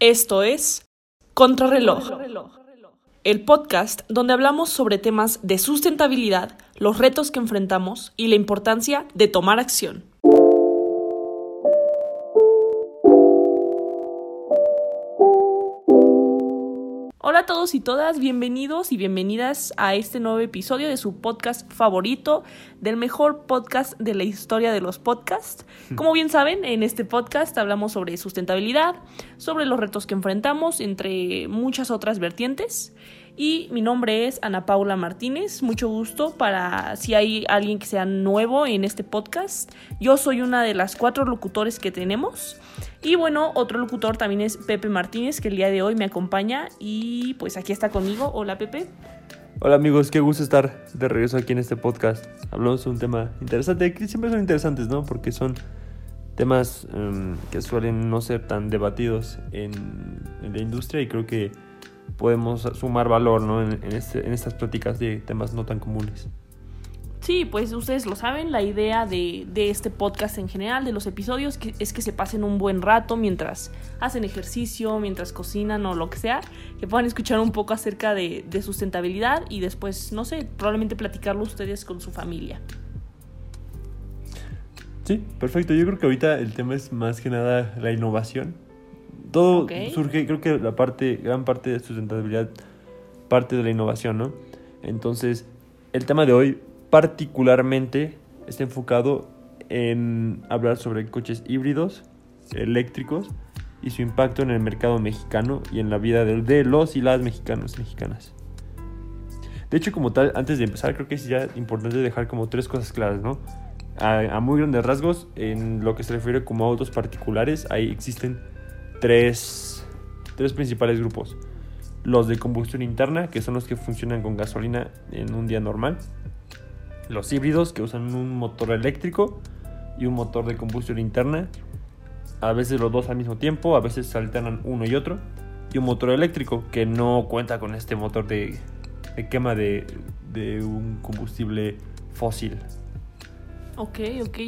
Esto es Contrarreloj, el podcast donde hablamos sobre temas de sustentabilidad, los retos que enfrentamos y la importancia de tomar acción. A todos y todas, bienvenidos y bienvenidas a este nuevo episodio de su podcast favorito, del mejor podcast de la historia de los podcasts. Como bien saben, en este podcast hablamos sobre sustentabilidad, sobre los retos que enfrentamos, entre muchas otras vertientes. Y mi nombre es Ana Paula Martínez, mucho gusto para si hay alguien que sea nuevo en este podcast. Yo soy una de las cuatro locutores que tenemos. Y bueno, otro locutor también es Pepe Martínez, que el día de hoy me acompaña y pues aquí está conmigo. Hola Pepe. Hola amigos, qué gusto estar de regreso aquí en este podcast. Hablamos de un tema interesante, que siempre son interesantes, ¿no? Porque son temas um, que suelen no ser tan debatidos en, la industria y creo que podemos sumar valor, ¿no? En, en, este, en estas pláticas de temas no tan comunes. Sí, pues ustedes lo saben, la idea de, de, este podcast en general, de los episodios, que, es que se pasen un buen rato mientras hacen ejercicio, mientras cocinan o lo que sea, que puedan escuchar un poco acerca de, de sustentabilidad y después, no sé, probablemente platicarlo ustedes con su familia. Sí, perfecto. Yo creo que ahorita el tema es más que nada la innovación. Todo okay. surge, creo que la parte, gran parte de sustentabilidad parte de la innovación, ¿no? Entonces, el tema de hoy particularmente está enfocado en hablar sobre coches híbridos, eléctricos y su impacto en el mercado mexicano y en la vida de, los y las mexicanos mexicanas. De hecho, como tal, antes de empezar, creo que es ya importante dejar como tres cosas claras, ¿no? A, a muy grandes rasgos, en lo que se refiere como autos particulares, ahí existen tres, tres principales grupos. Los de combustión interna, que son los que funcionan con gasolina en un día normal los híbridos que usan un motor eléctrico y un motor de combustión interna. A veces los dos al mismo tiempo, a veces se alternan uno y otro. Y un motor eléctrico que no cuenta con este motor de, de quema de, de, un combustible fósil. Ok, ok.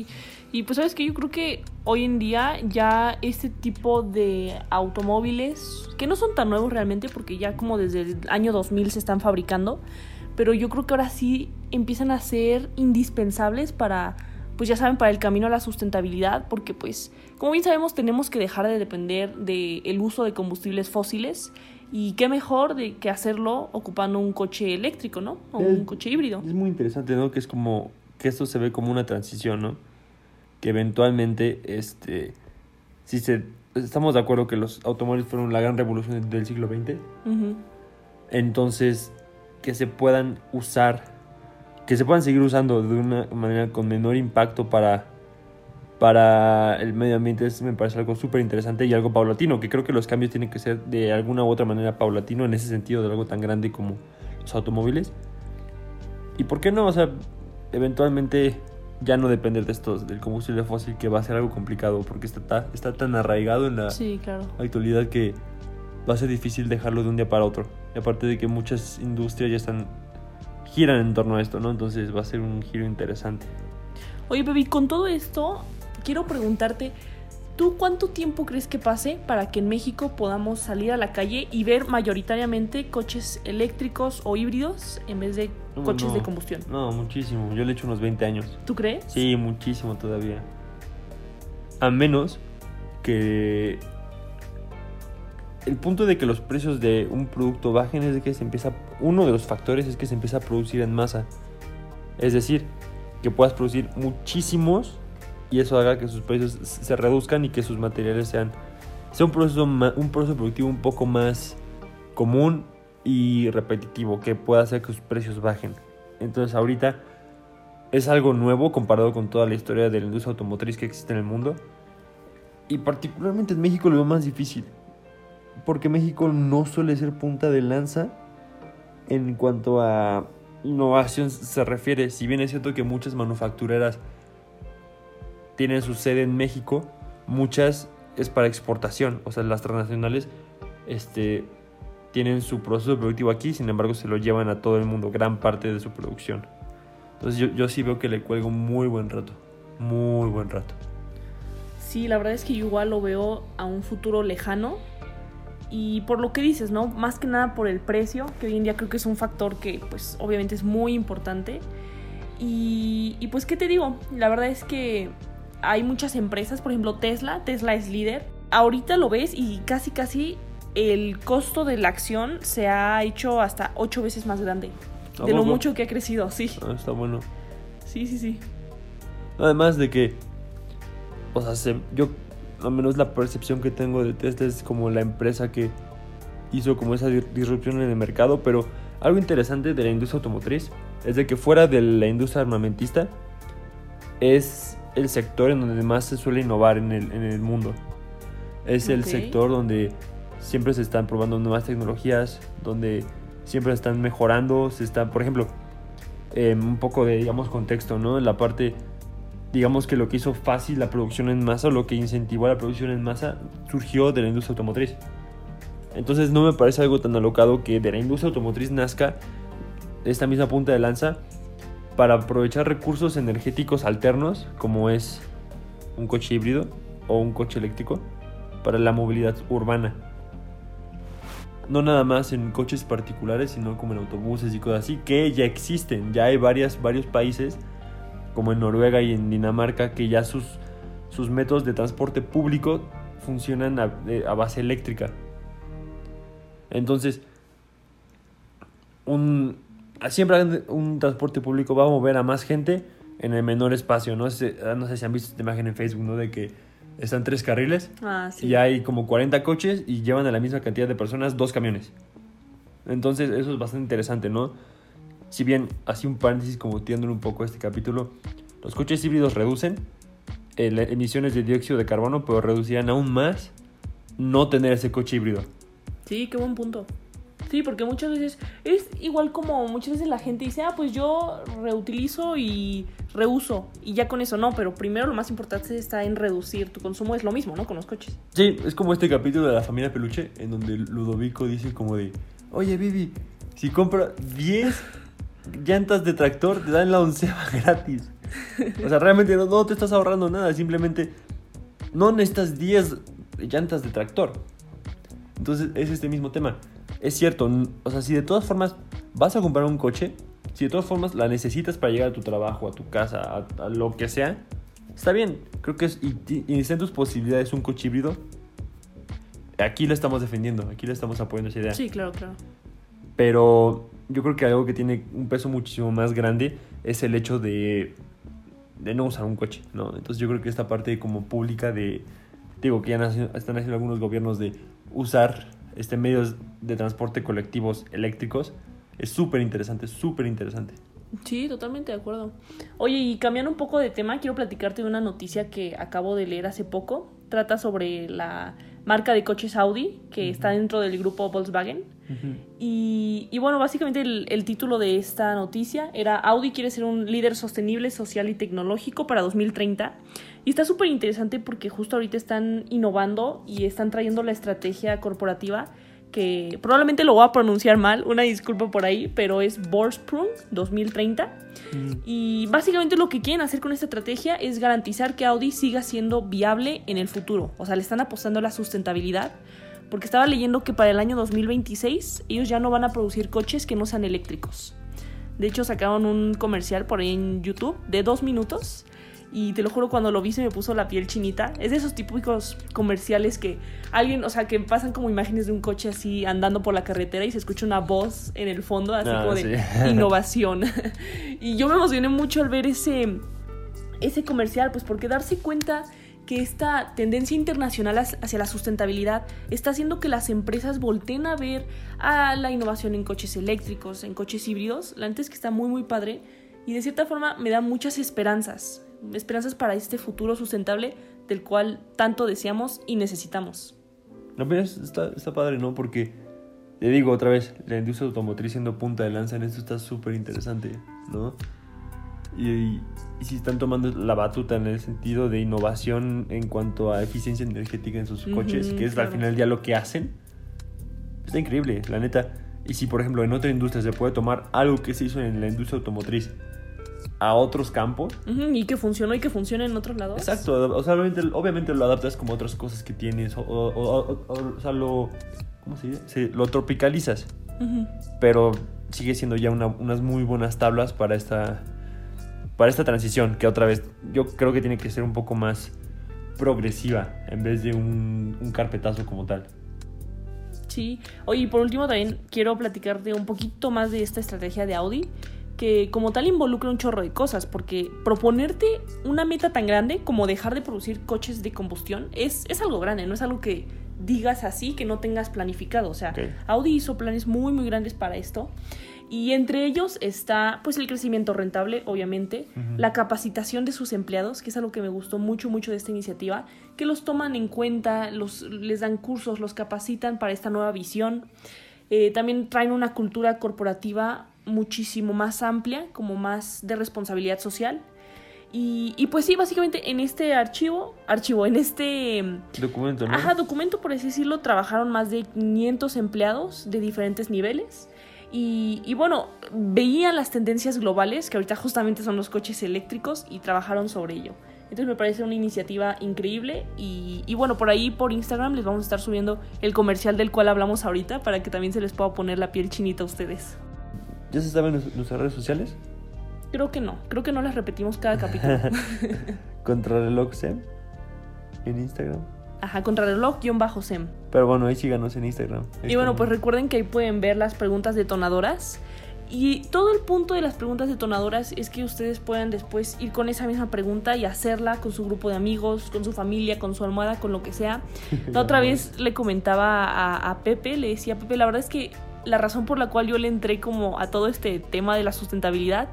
Y pues sabes que yo creo que hoy en día ya este tipo de automóviles, que no son tan nuevos realmente porque ya como desde el año 2000 se están fabricando, pero yo creo que ahora sí empiezan a ser indispensables para, pues ya saben, para el camino a la sustentabilidad, porque pues, como bien sabemos, tenemos que dejar de depender del uso de combustibles fósiles y qué mejor de que hacerlo ocupando un coche eléctrico, ¿no? O es, un coche híbrido. Es muy interesante, ¿no? Que es como, que esto se ve como una transición, ¿no? Que eventualmente, este, si se, estamos de acuerdo que los automóviles fueron la gran revolución del siglo XX, uh -huh. entonces que se puedan usar, que se puedan seguir usando de una manera con menor impacto para, para el medio ambiente, eso me parece algo súper interesante y algo paulatino, que creo que los cambios tienen que ser de alguna u otra manera paulatino en ese sentido de algo tan grande como los automóviles. ¿Y por qué no? O sea, eventualmente ya no depender de estos, del combustible fósil, que va a ser algo complicado, porque está, está tan arraigado en la sí, claro. actualidad que va a ser difícil dejarlo de un día para otro. Y aparte de que muchas industrias ya están giran en torno a esto, ¿no? Entonces va a ser un giro interesante. Oye, Pepe, con todo esto, quiero preguntarte, ¿tú cuánto tiempo crees que pase para que en México podamos salir a la calle y ver mayoritariamente coches eléctricos o híbridos en vez de no, coches no, de combustión? No, muchísimo. Yo le echo unos 20 años. ¿Tú crees? Sí, muchísimo todavía. A menos que el punto de que los precios de un producto bajen es de que se empieza, uno de los factores es que se empieza a producir en masa. Es decir, que puedas producir muchísimos y eso haga que sus precios se reduzcan y que sus materiales sean sea un proceso, un proceso productivo un poco más común y repetitivo que pueda hacer que sus precios bajen. Entonces ahorita es algo nuevo comparado con toda la historia de la industria automotriz que existe en el mundo. Y particularmente en México lo veo más difícil porque México no suele ser punta de lanza en cuanto a innovación se refiere. Si bien es cierto que muchas manufactureras tienen su sede en México, muchas es para exportación. O sea, las transnacionales este, tienen su proceso productivo aquí, sin embargo se lo llevan a todo el mundo, gran parte de su producción. Entonces yo, yo sí veo que le cuelgo muy buen rato, muy buen rato. Sí, la verdad es que yo igual lo veo a un futuro lejano Y por lo que dices, ¿no? Más que nada por el precio, que hoy en día creo que es un factor que pues obviamente es muy importante. Y, y pues, ¿qué te digo? La verdad es que hay muchas empresas, por ejemplo Tesla, Tesla es líder. Ahorita lo ves y casi casi el costo de la acción se ha hecho hasta ocho veces más grande. De lo mucho que ha crecido, sí. Ah, está bueno. Sí, sí, sí. Además de que, o sea, se, yo, al menos la percepción que tengo de Tesla es como la empresa que hizo como esa disrupción en el mercado, pero algo interesante de la industria automotriz es de que fuera de la industria armamentista es el sector en donde más se suele innovar en el, en el mundo. Es el sector donde siempre se están probando nuevas tecnologías, donde siempre están mejorando, se está, por ejemplo, em, un poco de, digamos, contexto, ¿no? En la parte, digamos que lo que hizo fácil la producción en masa, lo que incentivó la producción en masa, surgió de la industria automotriz. Entonces no me parece algo tan alocado que de la industria automotriz nazca esta misma punta de lanza para aprovechar recursos energéticos alternos, como es un coche híbrido o un coche eléctrico, para la movilidad urbana. No nada más en coches particulares, sino como en autobuses y cosas así, que ya existen. Ya hay varias, varios países, como en Noruega y en Dinamarca, que ya sus, sus métodos de transporte público funcionan a, a base eléctrica. Entonces, un, siempre un transporte público va a mover a más gente en el menor espacio. No sé, ah, no sé si han visto esta imagen en Facebook, ¿no? De que están tres carriles ah, y hay como 40 coches y llevan a la misma cantidad de personas dos camiones. Entonces eso es bastante interesante, ¿no? Si bien, así un paréntesis como tiendo un poco este capítulo, los coches híbridos reducen eh, emisiones de dióxido de carbono, pero reducían aún más no tener ese coche híbrido. Sí, qué buen punto. Sí, porque muchas veces es igual como muchas veces la gente dice, ah, pues yo reutilizo y reuso y ya con eso no, pero primero lo más importante está en reducir tu consumo, es lo mismo, ¿no? Con los coches. Sí, es como este capítulo de la familia Peluche en donde Ludovico dice como de, oye Vivi, si compra 10 llantas de tractor te dan la onceva gratis. O sea, realmente no, no te estás ahorrando nada, simplemente no necesitas 10 llantas de tractor. Entonces es este mismo tema es cierto, o sea, si de todas formas vas a comprar un coche, si de todas formas la necesitas para llegar a tu trabajo, a tu casa, a, lo que sea, está bien. Creo que es, y, y en tus posibilidades un coche híbrido, aquí lo estamos defendiendo, aquí le estamos apoyando esa idea. Sí, claro, claro. Pero yo creo que algo que tiene un peso muchísimo más grande es el hecho de, de no usar un coche, ¿no? Entonces yo creo que esta parte como pública de, digo, que ya están haciendo algunos gobiernos de usar este, medios de transporte colectivos eléctricos es súper interesante, súper interesante. Sí, totalmente de acuerdo. Oye, y cambiando un poco de tema, quiero platicarte de una noticia que acabo de leer hace poco. Trata sobre la marca de coches Audi, que está dentro del grupo Volkswagen. y, y, bueno, básicamente el, el, título de esta noticia era Audi quiere ser un líder sostenible, social y tecnológico para 2030. Y está súper interesante porque justo ahorita están innovando y están trayendo la estrategia corporativa que probablemente lo voy a pronunciar mal, una disculpa por ahí, pero es Borsprung 2030. Mm. Y básicamente lo que quieren hacer con esta estrategia es garantizar que Audi siga siendo viable en el futuro. O sea, le están apostando a la sustentabilidad. Porque estaba leyendo que para el año 2026 ellos ya no van a producir coches que no sean eléctricos. De hecho, sacaron un comercial por ahí en YouTube de dos minutos y te lo juro, cuando lo vi se me puso la piel chinita. Es de esos típicos comerciales que alguien, o sea, que pasan como imágenes de un coche así andando por la carretera y se escucha una voz en el fondo, así ah, como de innovación. y yo me emocioné mucho al ver ese, ese comercial, pues porque darse cuenta que esta tendencia internacional hacia la sustentabilidad está haciendo que las empresas volteen a ver a la innovación en coches eléctricos, en coches híbridos. La neta es que está muy, muy padre y de cierta forma me da muchas esperanzas esperanzas para este futuro sustentable del cual tanto deseamos y necesitamos. No, pero está, está padre, ¿no? Porque, te digo otra vez, la industria automotriz siendo punta de lanza en esto está súper interesante, ¿no? Y, si están tomando la batuta en el sentido de innovación en cuanto a eficiencia energética en sus coches, que es al final ya lo que hacen, está increíble, la neta. Y si, por ejemplo, en otra industria se puede tomar algo que se hizo en la industria automotriz a otros campos. y que funcionó y que funcione en otros lados. Exacto, o sea, obviamente, lo adaptas como otras cosas que tienes, o, o, sea, lo ¿cómo se dice? Se- lo tropicalizas, Ujú. pero sigue siendo ya una- unas muy buenas tablas para esta, para esta transición, que otra vez yo creo que tiene que ser un poco más progresiva en vez de un, un carpetazo como tal. Sí. Oye, y por último también quiero platicarte un poquito más de esta estrategia de Audi, que como tal involucra un chorro de cosas, porque proponerte una meta tan grande como dejar de producir coches de combustión es, es algo grande, no es algo que digas así, que no tengas planificado. O sea. Audi hizo planes muy, muy grandes para esto. Y entre ellos está pues el crecimiento rentable, obviamente, la capacitación de sus empleados, que es algo que me gustó mucho, mucho de esta iniciativa, que los toman en cuenta, los, les dan cursos, los capacitan para esta nueva visión. Eh, también traen una cultura corporativa muchísimo más amplia, como más de responsabilidad social. Y, y pues sí, básicamente en este archivo, archivo, en este mm, Documento, ¿no? Ajá, documento, por así decirlo, trabajaron más de 500 empleados de diferentes niveles. Y, y bueno, veían las tendencias globales, que ahorita justamente son los coches eléctricos, y trabajaron sobre ello. Entonces me parece una iniciativa increíble. Y, y bueno, por ahí por Instagram les vamos a estar subiendo el comercial del cual hablamos ahorita para que también se les pueda poner la piel chinita a ustedes. ¿Ya se saben nues- nuestras redes sociales? Creo que no, creo que no las repetimos cada capítulo. Contrarreloj Sem en Instagram. Ajá, contrarreloj-sem. Pero bueno, ahí síganos en Instagram. Ahí Y bueno, estamos. pues recuerden que ahí pueden ver las preguntas detonadoras. Y todo el punto de las preguntas detonadoras es que ustedes puedan después ir con esa misma pregunta y hacerla con su grupo de amigos, con su familia, con su almohada, con lo que sea. La otra vez le comentaba a, a Pepe, le decía, Pepe, la verdad es que la razón por la cual yo le entré como a todo este tema de la sustentabilidad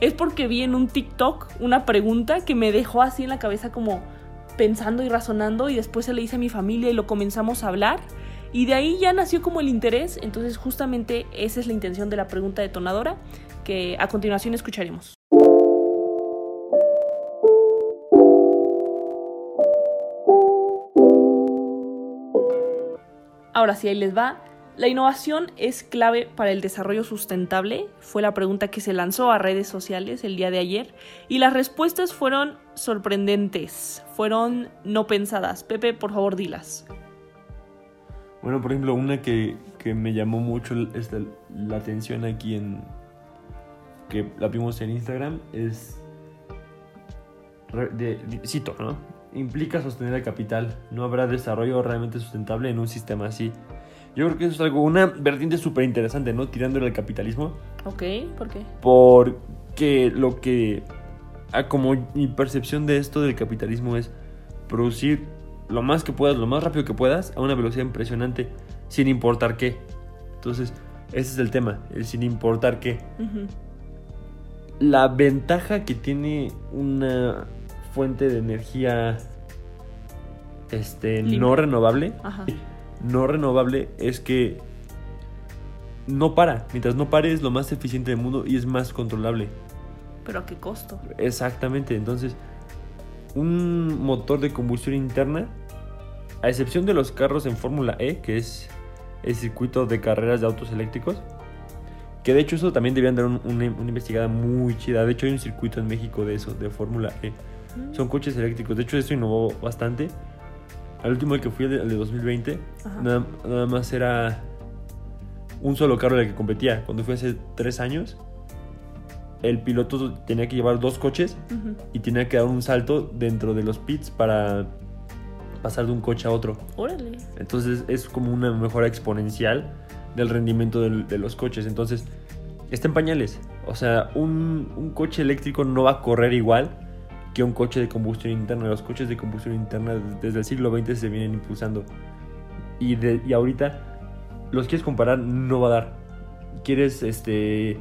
es porque vi en un TikTok una pregunta que me dejó así en la cabeza como pensando y razonando y después se le hice a mi familia y lo comenzamos a hablar y de ahí ya nació como el interés, entonces justamente esa es la intención de la pregunta detonadora que a continuación escucharemos. Ahora sí, ahí les va. La innovación es clave para el desarrollo sustentable, fue la pregunta que se lanzó a redes sociales el día de ayer y las respuestas fueron sorprendentes, fueron no pensadas. Pepe, por favor, dilas. Bueno, por ejemplo, una que, que me llamó mucho esta- la atención aquí en. que la vimos en Instagram es. de- de- cito, ¿no? Implica sostener el capital. No habrá desarrollo realmente sustentable en un sistema así. Yo creo que eso es algo, una vertiente súper interesante, ¿no? Tirándole al capitalismo. Ok, ¿por qué? Porque lo que. ah, como mi percepción de esto del capitalismo es producir lo más que puedas, lo más rápido que puedas, a una velocidad impresionante, sin importar qué. Entonces, ese es el tema, el sin importar qué. La ventaja que tiene una fuente de energía este, no renovable Ajá. no renovable es que no para. Mientras no pare es lo más eficiente del mundo y es más controlable. Pero a qué costo? Exactamente. Entonces, un motor de combustión interna, a excepción de los carros en Fórmula E, que es el circuito de carreras de autos eléctricos, que de hecho eso también debían dar un- una, una investigada muy chida. De hecho hay un circuito en México de eso, de Fórmula E. Mm. Son coches eléctricos. De hecho eso innovó bastante. Al último el que fui, el de, el de 2020, Ajá. nada, nada más era un solo carro en el que competía. Cuando fui hace tres años, el piloto tenía que llevar dos coches y tenía que dar un salto dentro de los pits para pasar de un coche a otro. Órale. Entonces es como una mejora exponencial del rendimiento del- de los coches. Entonces está en pañales. O sea, un, un coche eléctrico no va a correr igual que un coche de combustión interna. Los coches de combustión interna desde el siglo XX se vienen impulsando. Y, de- y ahorita los quieres comparar, no va a dar. Quieres este,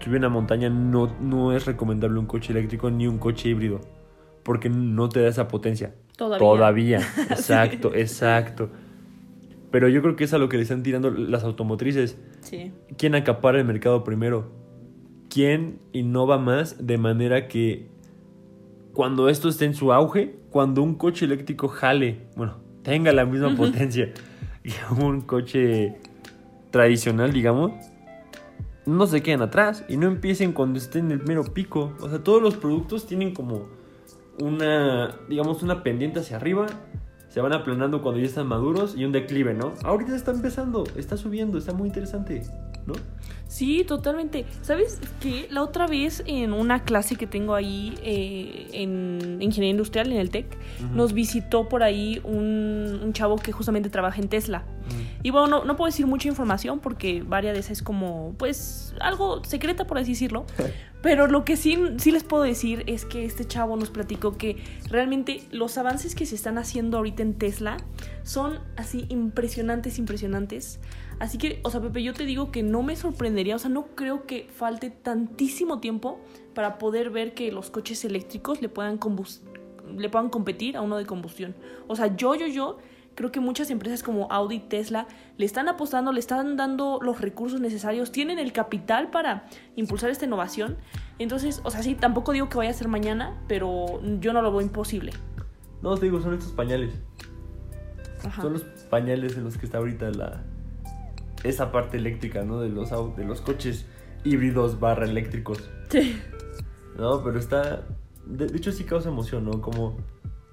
subir una montaña, no, no es recomendable un coche eléctrico ni un coche híbrido. Porque no te da esa potencia. Todavía. Todavía, exacto, exacto. Pero yo creo que es a lo que le están tirando las automotrices. Sí. ¿Quién acapara el mercado primero? ¿Quién innova más de manera que cuando esto esté en su auge, cuando un coche eléctrico jale, bueno, tenga la misma potencia que un coche tradicional, digamos, no se queden atrás y no empiecen cuando estén en el mero pico. O sea, todos los productos tienen como una, digamos, una pendiente hacia arriba se van aplanando cuando ya están maduros y un declive, ¿no? Ahorita está empezando, está subiendo, está muy interesante, ¿no? Sí, totalmente. ¿Sabes qué? La otra vez en una clase que tengo ahí eh, en Ingeniería Industrial, en el TEC, Ujú. nos visitó por ahí un, un chavo que justamente trabaja en Tesla. Mm. Y bueno, no, no puedo decir mucha información porque varias de esas es como, pues, algo secreta, por así decirlo. Pero lo que sí, sí les puedo decir es que este chavo nos platicó que realmente los avances que se están haciendo ahorita en Tesla son así impresionantes, impresionantes. Así que, o sea, Pepe, yo te digo que no me sorprendería, o sea, no creo que falte tantísimo tiempo para poder ver que los coches eléctricos le puedan, le puedan competir a uno de combustión. O sea, yo, yo, yo creo que muchas empresas como Audi Tesla le están apostando, le están dando los recursos necesarios, tienen el capital para impulsar esta innovación. Entonces, o sea, sí, tampoco digo que vaya a ser mañana, pero yo no lo veo imposible. No, te digo, son estos pañales. Ajá. Son los pañales en los que está ahorita la esa parte eléctrica, ¿no? De los de los coches híbridos barra eléctricos. Sí. No, pero está de, de hecho sí causa emoción, ¿no? Como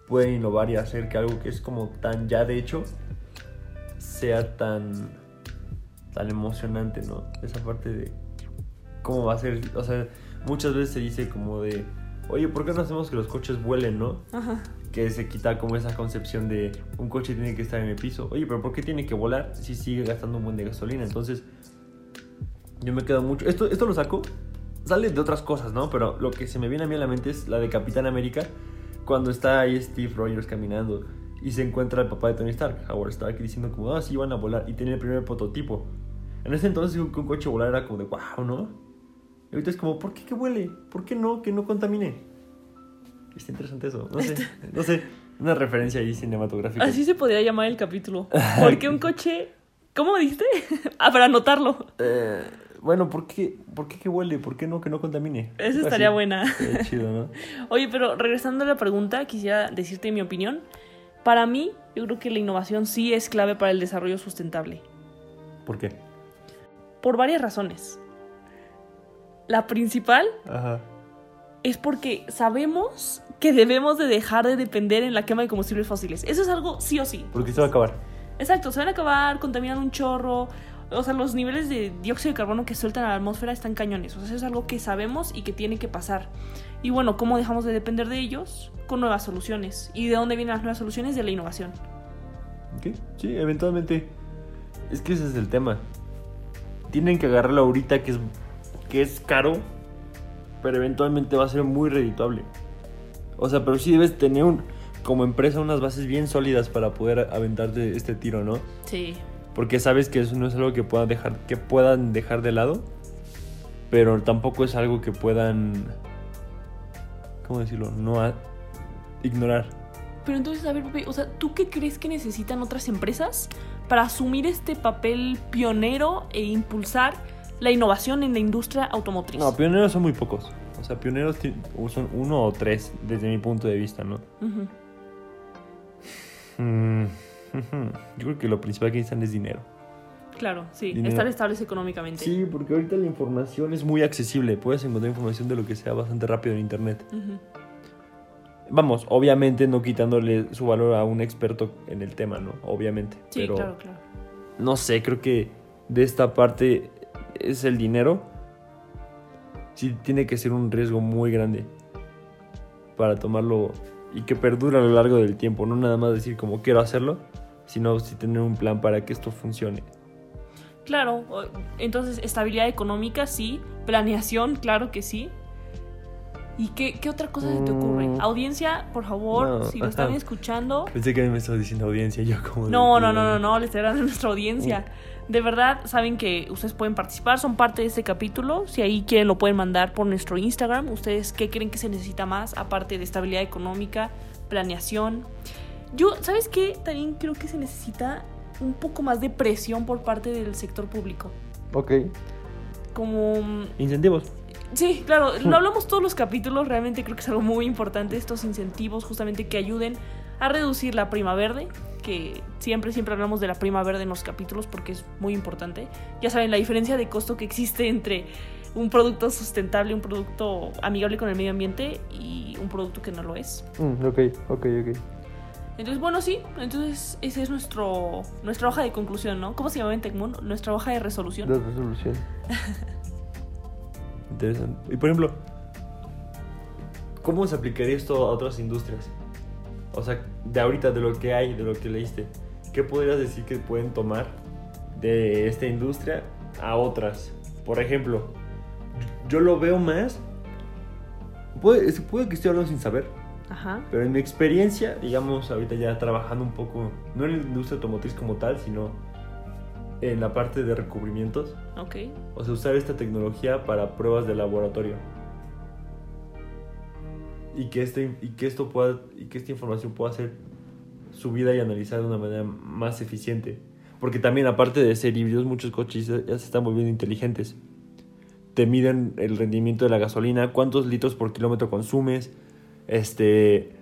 pueden innovar y hacer que algo que es como tan ya de hecho sea tan tan emocionante, ¿no? Esa parte de cómo va a ser, o sea, muchas veces se dice como de, "Oye, ¿por qué no hacemos que los coches vuelen, no?" Ajá. que se quita como esa concepción de un coche tiene que estar en el piso. Oye, pero ¿por qué tiene que volar si sigue gastando un buen de gasolina? Entonces, yo me quedo mucho. Esto, esto lo saco, sale de otras cosas, ¿no? Pero lo que se me viene a mí a la mente es la de Capitán América, cuando está ahí Steve Rogers caminando y se encuentra el papá de Tony Stark, Howard Stark, diciendo como, ah, sí, van a volar, y tiene el primer prototipo. En ese entonces, un coche volar era como de, wow, ¿no? Y ahorita es como, ¿por qué que vuele? ¿Por qué no? Que no contamine. Está interesante eso. No sé, no sé. Una referencia ahí cinematográfica. Así se podría llamar el capítulo. Porque un coche. ¿Cómo dijiste? ah, para anotarlo. Eh, bueno, ¿por qué, ¿por qué que huele? ¿Por qué no que no contamine? Esa estaría Así. buena. Estaría chido, ¿no? Oye, pero regresando a la pregunta, quisiera decirte mi opinión. Para mí, yo creo que la innovación sí es clave para el desarrollo sustentable. ¿Por qué? Por varias razones. La principal Ajá. es porque sabemos que debemos de dejar de depender en la quema de combustibles fósiles. Eso es algo sí o sí. Porque se va a acabar. Exacto, se van a acabar, contaminan un chorro. O sea, los niveles de dióxido de carbono que sueltan a la atmósfera están cañones. O sea, eso es algo que sabemos y que tiene que pasar. Y bueno, ¿cómo dejamos de depender de ellos? Con nuevas soluciones. ¿Y de dónde vienen las nuevas soluciones? De la innovación. ¿Qué? Sí, eventualmente. Es que ese es el tema. Tienen que agarrarlo ahorita que es, que es caro, pero eventualmente va a ser muy redituable. O sea, pero sí debes tener un, como empresa unas bases bien sólidas para poder aventarte este tiro, ¿no? Sí. Porque sabes que eso no es algo que puedan dejar, que puedan dejar de lado, pero tampoco es algo que puedan, ¿cómo decirlo? No a- ignorar. Pero entonces, a ver, Pepe, o sea, ¿tú qué crees que necesitan otras empresas para asumir este papel pionero e impulsar la innovación en la industria automotriz? No, pioneros son muy pocos. O sea, pioneros son uno o tres desde mi punto de vista, ¿no? Ujú. Mm, ujú. Yo creo que lo principal que necesitan es dinero. Claro, sí, Dinero. estar estables económicamente. Sí, porque ahorita la información es muy accesible. Puedes encontrar información de lo que sea bastante rápido en internet. Vamos, obviamente no quitándole su valor a un experto en el tema, ¿no? Obviamente. Sí, pero claro, claro. no sé, creo que de esta parte es el dinero. Sí, tiene que ser un riesgo muy grande para tomarlo y que perdure a lo largo del tiempo. No nada más decir como quiero hacerlo, sino sí tener un plan para que esto funcione. Claro, entonces estabilidad económica, sí. Planeación, claro que sí. ¿Y qué, qué otra cosa se te ocurre? Mm. Audiencia, por favor, No, si lo están ajá. escuchando. Pensé que a mí me estaba diciendo audiencia, yo como... de- No, no, no, no, no, les estoy hablando a nuestra audiencia. De verdad, saben que ustedes pueden participar, son parte de este capítulo. Si ahí quieren, lo pueden mandar por nuestro Instagram. ¿Ustedes qué creen que se necesita más? Aparte de estabilidad económica, planeación. Yo, ¿sabes qué? También creo que se necesita un poco más de presión por parte del sector público. Ok. Como mm, Incentivos. Sí, claro, lo hablamos todos los capítulos, realmente creo que es algo muy importante estos incentivos justamente que ayuden a reducir la prima verde, que siempre, siempre hablamos de la prima verde en los capítulos porque es muy importante. Ya saben, la diferencia de costo que existe entre un producto sustentable, un producto amigable con el medio ambiente y un producto que no lo es. Mm, ok, ok, ok. Entonces, bueno, sí, entonces esa es nuestro, nuestra hoja de conclusión, ¿no? ¿Cómo se llama en Tecmundo? Nuestra hoja de resolución. La resolución. Interesante. Y por ejemplo, ¿cómo se aplicaría esto a otras industrias? O sea, de ahorita, de lo que hay, de lo que leíste, ¿qué podrías decir que pueden tomar de esta industria a otras? Por ejemplo, yo lo veo más. Puede, puede que esté hablando sin saber, Ajá. pero en mi experiencia, digamos, ahorita ya trabajando un poco, no en la industria automotriz como tal, sino en la parte de recubrimientos. Ok. O sea, usar esta tecnología para pruebas de laboratorio. Y que, este, y que esto pueda, y que esta información pueda ser subida y analizada de una manera más eficiente. Porque también, aparte de ser híbridos, muchos coches ya se están volviendo inteligentes. Te miden el rendimiento de la gasolina, cuántos litros por kilómetro consumes, este,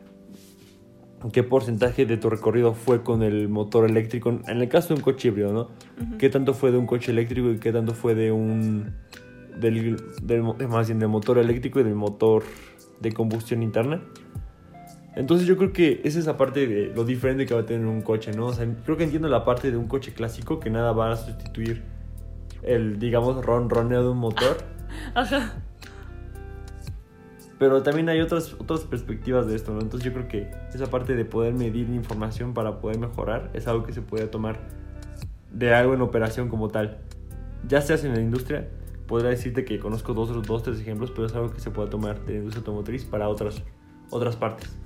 qué porcentaje de tu recorrido fue con el motor eléctrico. En el caso de un coche híbrido, ¿no? Ujú. qué tanto fue de un coche eléctrico y qué tanto fue de un del, del más bien del motor eléctrico y del motor de combustión interna entonces yo creo que esa es la parte de lo diferente que va a tener un coche no o sea creo que entiendo la parte de un coche clásico que nada va a sustituir el digamos ronroneo de un motor Ajá. Pero también hay otras otras perspectivas de esto entonces yo creo que esa parte de poder medir información para poder mejorar es algo que se puede tomar de algo en operación como tal. Ya se hace en la industria, podría decirte que conozco dos, dos, tres ejemplos, pero es algo que se puede tomar de la industria automotriz para otras, otras partes.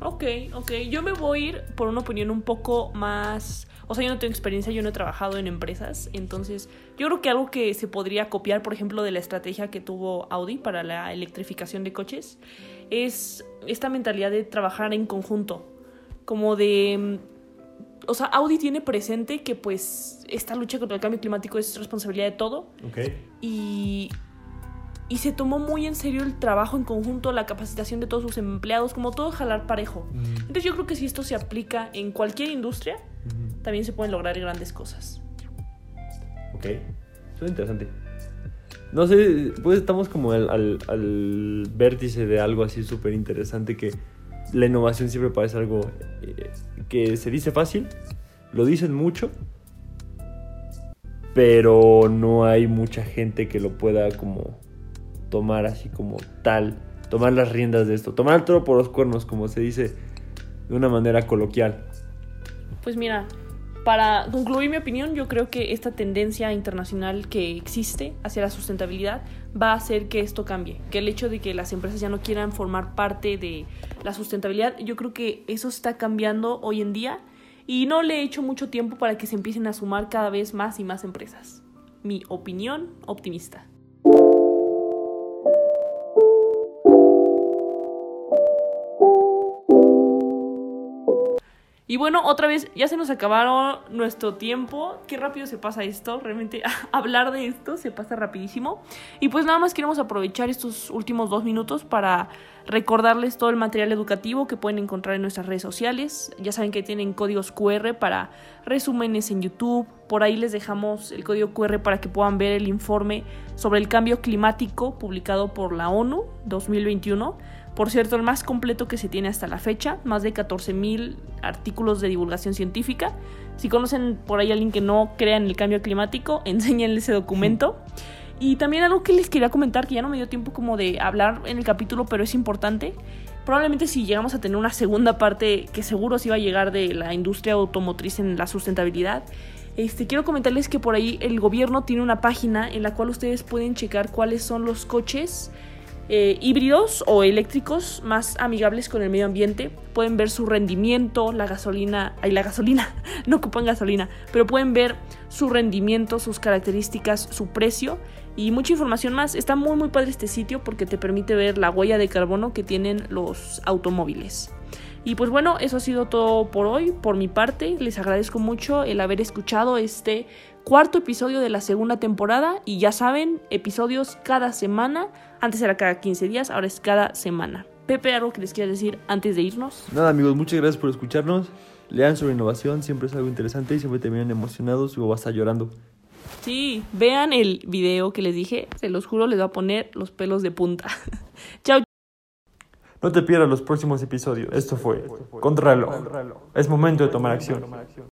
Ok, ok. Yo me voy a ir por una opinión un poco más... O sea, yo no tengo experiencia, yo no he trabajado en empresas, entonces yo creo que algo que se podría copiar, por ejemplo, de la estrategia que tuvo Audi para la electrificación de coches, es esta mentalidad de trabajar en conjunto, como de... O sea, Audi tiene presente que pues esta lucha contra el cambio climático es responsabilidad de todo ¿Ok? y, y se tomó muy en serio el trabajo en conjunto, la capacitación de todos sus empleados, como todo jalar parejo. Entonces yo creo que si esto se aplica en cualquier industria, también se pueden lograr grandes cosas. Ok. Suena interesante. No sé, pues estamos como al, al, al vértice de algo así súper interesante que la innovación siempre parece algo eh, que se dice fácil, lo dicen mucho, pero no hay mucha gente que lo pueda como tomar así como tal, tomar las riendas de esto, tomar el toro por los cuernos, como se dice de una manera coloquial. Pues mira, para concluir mi opinión, yo creo que esta tendencia internacional que existe hacia la sustentabilidad va a hacer que esto cambie. Que el hecho de que las empresas ya no quieran formar parte de la sustentabilidad, yo creo que eso está cambiando hoy en día y no le he hecho mucho tiempo para que se empiecen a sumar cada vez más y más empresas. Mi opinión optimista. Y bueno, otra vez, ya se nos acabaron nuestro tiempo. Qué rápido se pasa esto. Realmente hablar de esto se pasa rapidísimo. Y pues nada más queremos aprovechar estos últimos dos minutos para recordarles todo el material educativo que pueden encontrar en nuestras redes sociales. Ya saben que tienen códigos QR para resúmenes en YouTube. Por ahí les dejamos el código QR para que puedan ver el informe sobre el cambio climático publicado por la ONU 2021. Por cierto, el más completo que se tiene hasta la fecha, más de 14.000 artículos de divulgación científica. Si conocen por ahí a alguien que no crea en el cambio climático, enséñenle ese documento. Y también algo que les quería comentar, que ya no me dio tiempo como de hablar en el capítulo, pero es importante. Probablemente si llegamos a tener una segunda parte, que seguro sí va a llegar de la industria automotriz en la sustentabilidad, este, quiero comentarles que por ahí el gobierno tiene una página en la cual ustedes pueden checar cuáles son los coches eh, híbridos o eléctricos más amigables con el medio ambiente. Pueden ver su rendimiento, la gasolina, ay, la gasolina, no ocupan gasolina, pero pueden ver su rendimiento, sus características, su precio y mucha información más. Está muy muy padre este sitio porque te permite ver la huella de carbono que tienen los automóviles. Y pues bueno, eso ha sido todo por hoy. Por mi parte, les agradezco mucho el haber escuchado este cuarto episodio de la segunda temporada. Y ya saben, episodios cada semana. Antes era cada 15 días, ahora es cada semana. Pepe, ¿algo que les quieras decir antes de irnos? Nada amigos, muchas gracias por escucharnos. Lean sobre innovación, siempre es algo interesante y siempre terminan emocionados o hasta llorando. Sí, vean el video que les dije. Se los juro, les va a poner los pelos de punta. Chao. No te pierdas los próximos episodios. Esto fue Contrarreloj. Es momento de tomar acción.